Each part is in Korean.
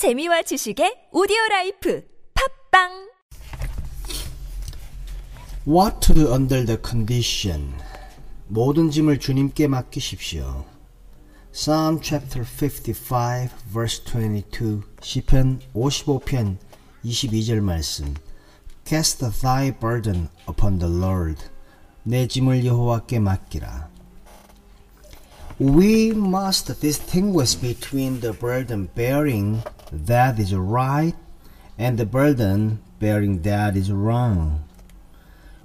재미와 지식의 오디오 라이프 팝빵 What to do under the condition? 모든 짐을 주님께 맡기십시오. Psalm chapter 55 verse 22 시편 55편 22절 말씀 Cast thy burden upon the Lord 내 짐을 여호와께 맡기라. We must distinguish between the burden bearing that is right and the burden bearing that is wrong.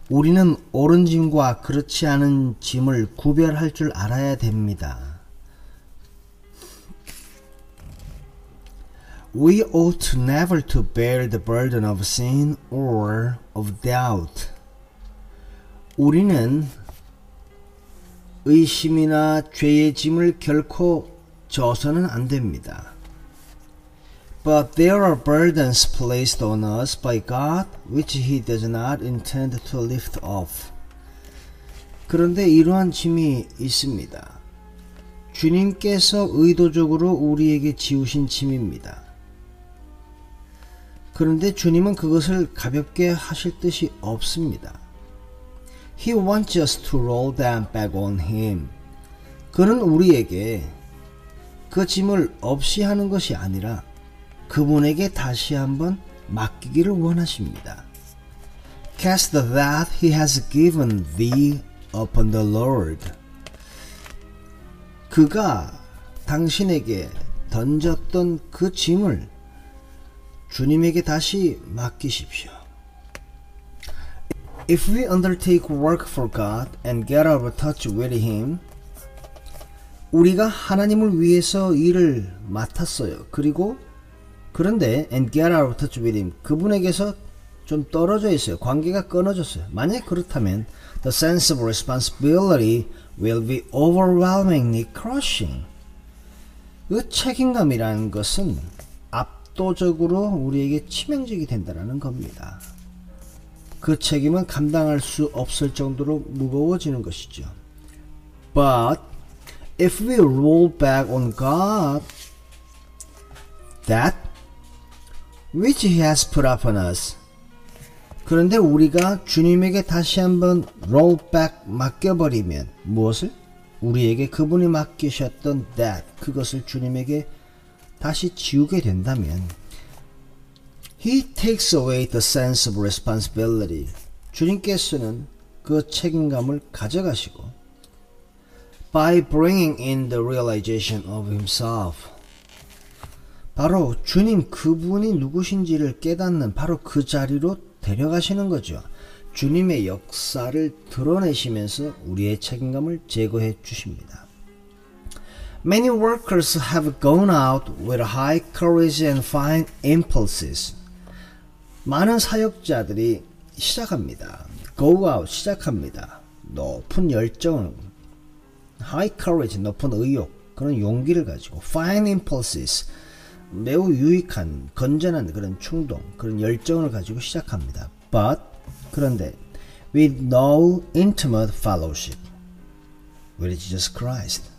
우리는 옳은 짐과 그렇지 않은 짐을 구별할 줄 알아야 됩니다. We ought never to bear the burden of sin or of doubt. 우리는 의심이나 죄의 짐을 결코 져서는 안 됩니다. But there are burdens placed on us by God which He does not intend to lift off. 그런데 이러한 짐이 있습니다. 주님께서 의도적으로 우리에게 지우신 짐입니다. 그런데 주님은 그것을 가볍게 하실 뜻이 없습니다. He wants us to roll them back on Him. 그는 우리에게 그 짐을 없이 하는 것이 아니라 그분에게 다시 한번 맡기기를 원하십니다. Cast that He has given thee upon the Lord. 그가 당신에게 던졌던 그 짐을 주님에게 다시 맡기십시오. If we undertake work for God and get out of touch with Him, 우리가 하나님을 위해서 일을 맡았어요. 그리고 그런데 with Him, 그분에게서 좀 떨어져 있어요. 관계가 끊어졌어요. 만약 그렇다면 the sense of responsibility will be overwhelmingly crushing. 그 책임감이라는 것은 압도적으로 우리에게 치명적이 된다는 겁니다. 그 책임은 감당할 수 없을 정도로 무거워지는 것이죠. But if we roll back on God, that which He has put upon us. 그런데 우리가 주님에게 다시 한번 roll back 맡겨버리면 무엇을? 우리에게 그분이 맡기셨던 that 그것을 주님에게 다시 지우게 된다면 He takes away the sense of responsibility. 주님께서는 그 책임감을 가져가시고 by bringing in the realization of himself. 바로 주님 그분이 누구신지를 깨닫는 바로 그 자리로 데려가시는 거죠. 주님의 역사를 드러내시면서 우리의 책임감을 제거해 주십니다. Many workers have gone out with high courage and fine impulses. 많은 사역자들이 시작합니다. Go out 시작합니다. 높은 열정, high courage 높은 의욕 그런 용기를 가지고 fine impulses 매우 유익한 건전한 그런 충동 그런 열정을 가지고 시작합니다. But 그런데 with no intimate fellowship with Jesus Christ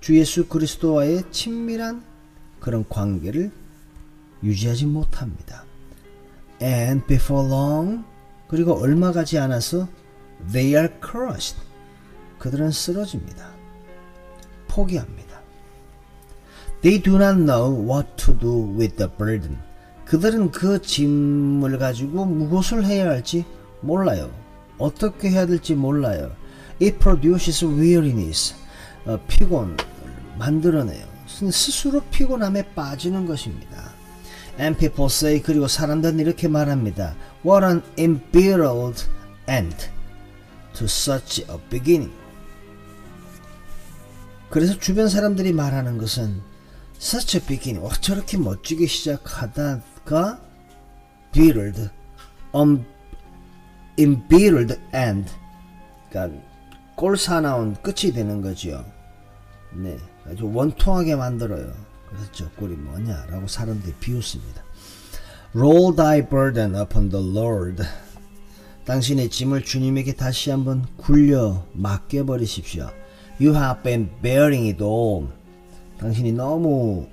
주 예수 그리스도와의 친밀한 그런 관계를 유지하지 못합니다. And before long 그리고 얼마 가지 않아서 they are crushed 그들은 쓰러집니다. 포기합니다. They do not know what to do with the burden. 그들은 그 짐을 가지고 무엇을 해야 할지 몰라요. 어떻게 해야 될지 몰라요. It produces weariness. 어, 피곤 만들어내요. 스스로 피곤함에 빠지는 것입니다. And people say 그리고 사람들은 이렇게 말합니다. What an embittered end to such a beginning. 그래서 주변 사람들이 말하는 것은 such a beginning. 와, 저렇게 멋지게 시작하다가 bittered, um, embittered end. 그러니까 꼴사나운 끝이 되는 거죠. 네, 아주 원통하게 만들어요. 그래서 저 꼴이 뭐냐라고 사람들이 비웃습니다. Roll thy burden upon the Lord. 당신의 짐을 주님에게 다시 한번 굴려 맡겨버리십시오. You have been bearing it all. 당신이 너무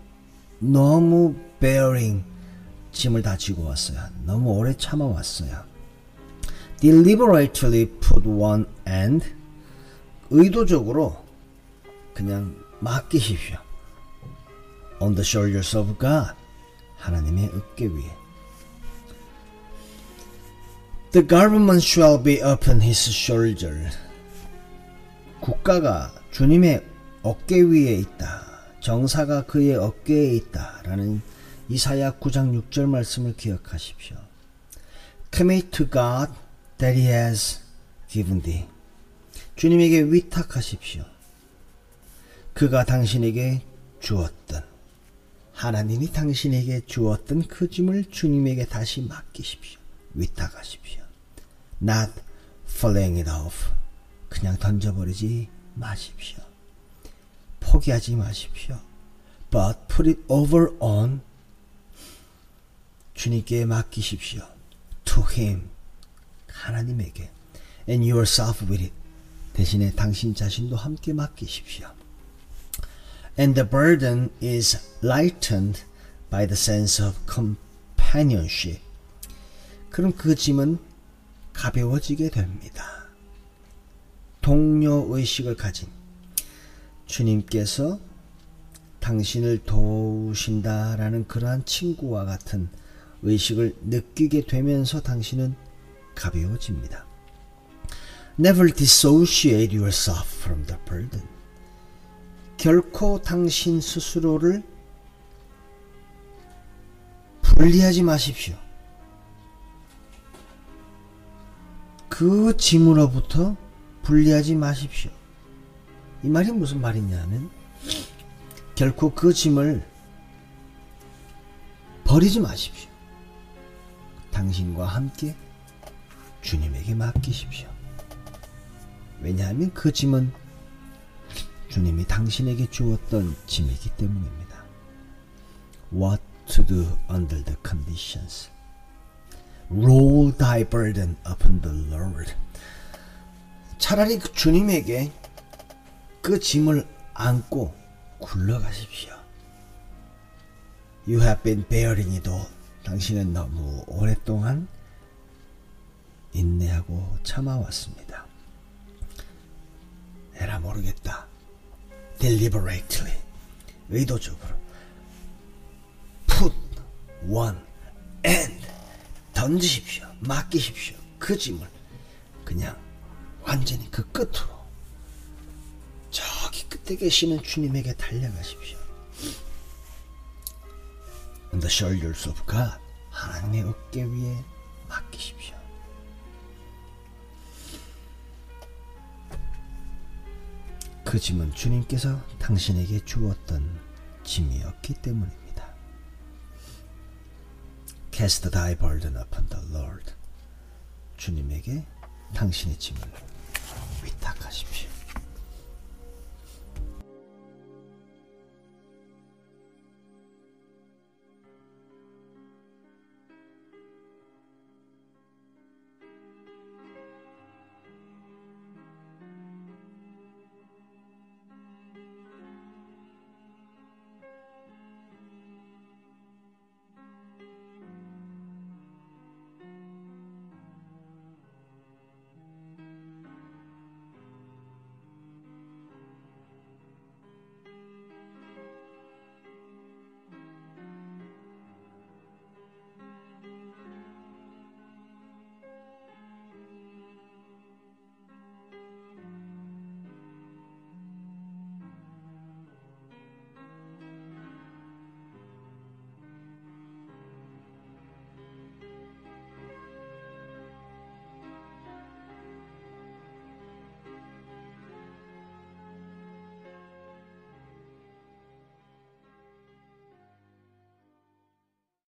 너무 bearing 짐을 다 지고 왔어요. 너무 오래 참아왔어요. deliberately put one end 의도적으로 그냥 맡기십시오. on the shoulders of God 하나님의 어깨 위에 The government shall be upon his shoulder 국가가 주님의 어깨 위에 있다. 정사가 그의 어깨에 있다. 라는 이사야 9장 6절 말씀을 기억하십시오. Commit to God that he has given thee. 주님에게 위탁하십시오. 그가 당신에게 주었던 하나님이 당신에게 주었던 그 짐을 주님에게 다시 맡기십시오. 위탁하십시오. Not falling it off. 그냥 던져버리지 마십시오. 포기하지 마십시오. But put it over on 주님께 맡기십시오. To him 하나님에게 and yourself with it 대신에 당신 자신도 함께 맡기십시오. And the burden is lightened by the sense of companionship. 그럼 그 짐은 가벼워지게 됩니다. 동료 의식을 가진 주님께서 당신을 도우신다라는 그러한 친구와 같은 의식을 느끼게 되면서 당신은 가벼워집니다. Never dissociate yourself from the burden. 결코 당신 스스로를 분리하지 마십시오. 그 짐으로부터 분리하지 마십시오. 이 말이 무슨 말이냐면 결코 그 짐을 버리지 마십시오. 당신과 함께 주님에게 맡기십시오. 왜냐하면 그 짐은 주님이 당신에게 주었던 짐이기 때문입니다. What to do under the conditions. Roll thy burden upon the Lord. 차라리 그 주님에게 그 짐을 안고 굴러가십시오. You have been bearing it all. 당신은 너무 오랫동안 인내하고 참아왔습니다. 에라 모르겠다. deliberately 의도적으로 put one and 던지십시오. 맡기십시오. 그 짐을 그냥 완전히 그 끝으로 끝에 계시는 주님에게 달려가십시오. On the shoulders of God 하나님의 어깨 위에 맡기십시오. 그 짐은 주님께서 당신에게 주었던 짐이었기 때문입니다. Cast thy burden upon the Lord. 주님에게 당신의 짐을 위탁하십시오.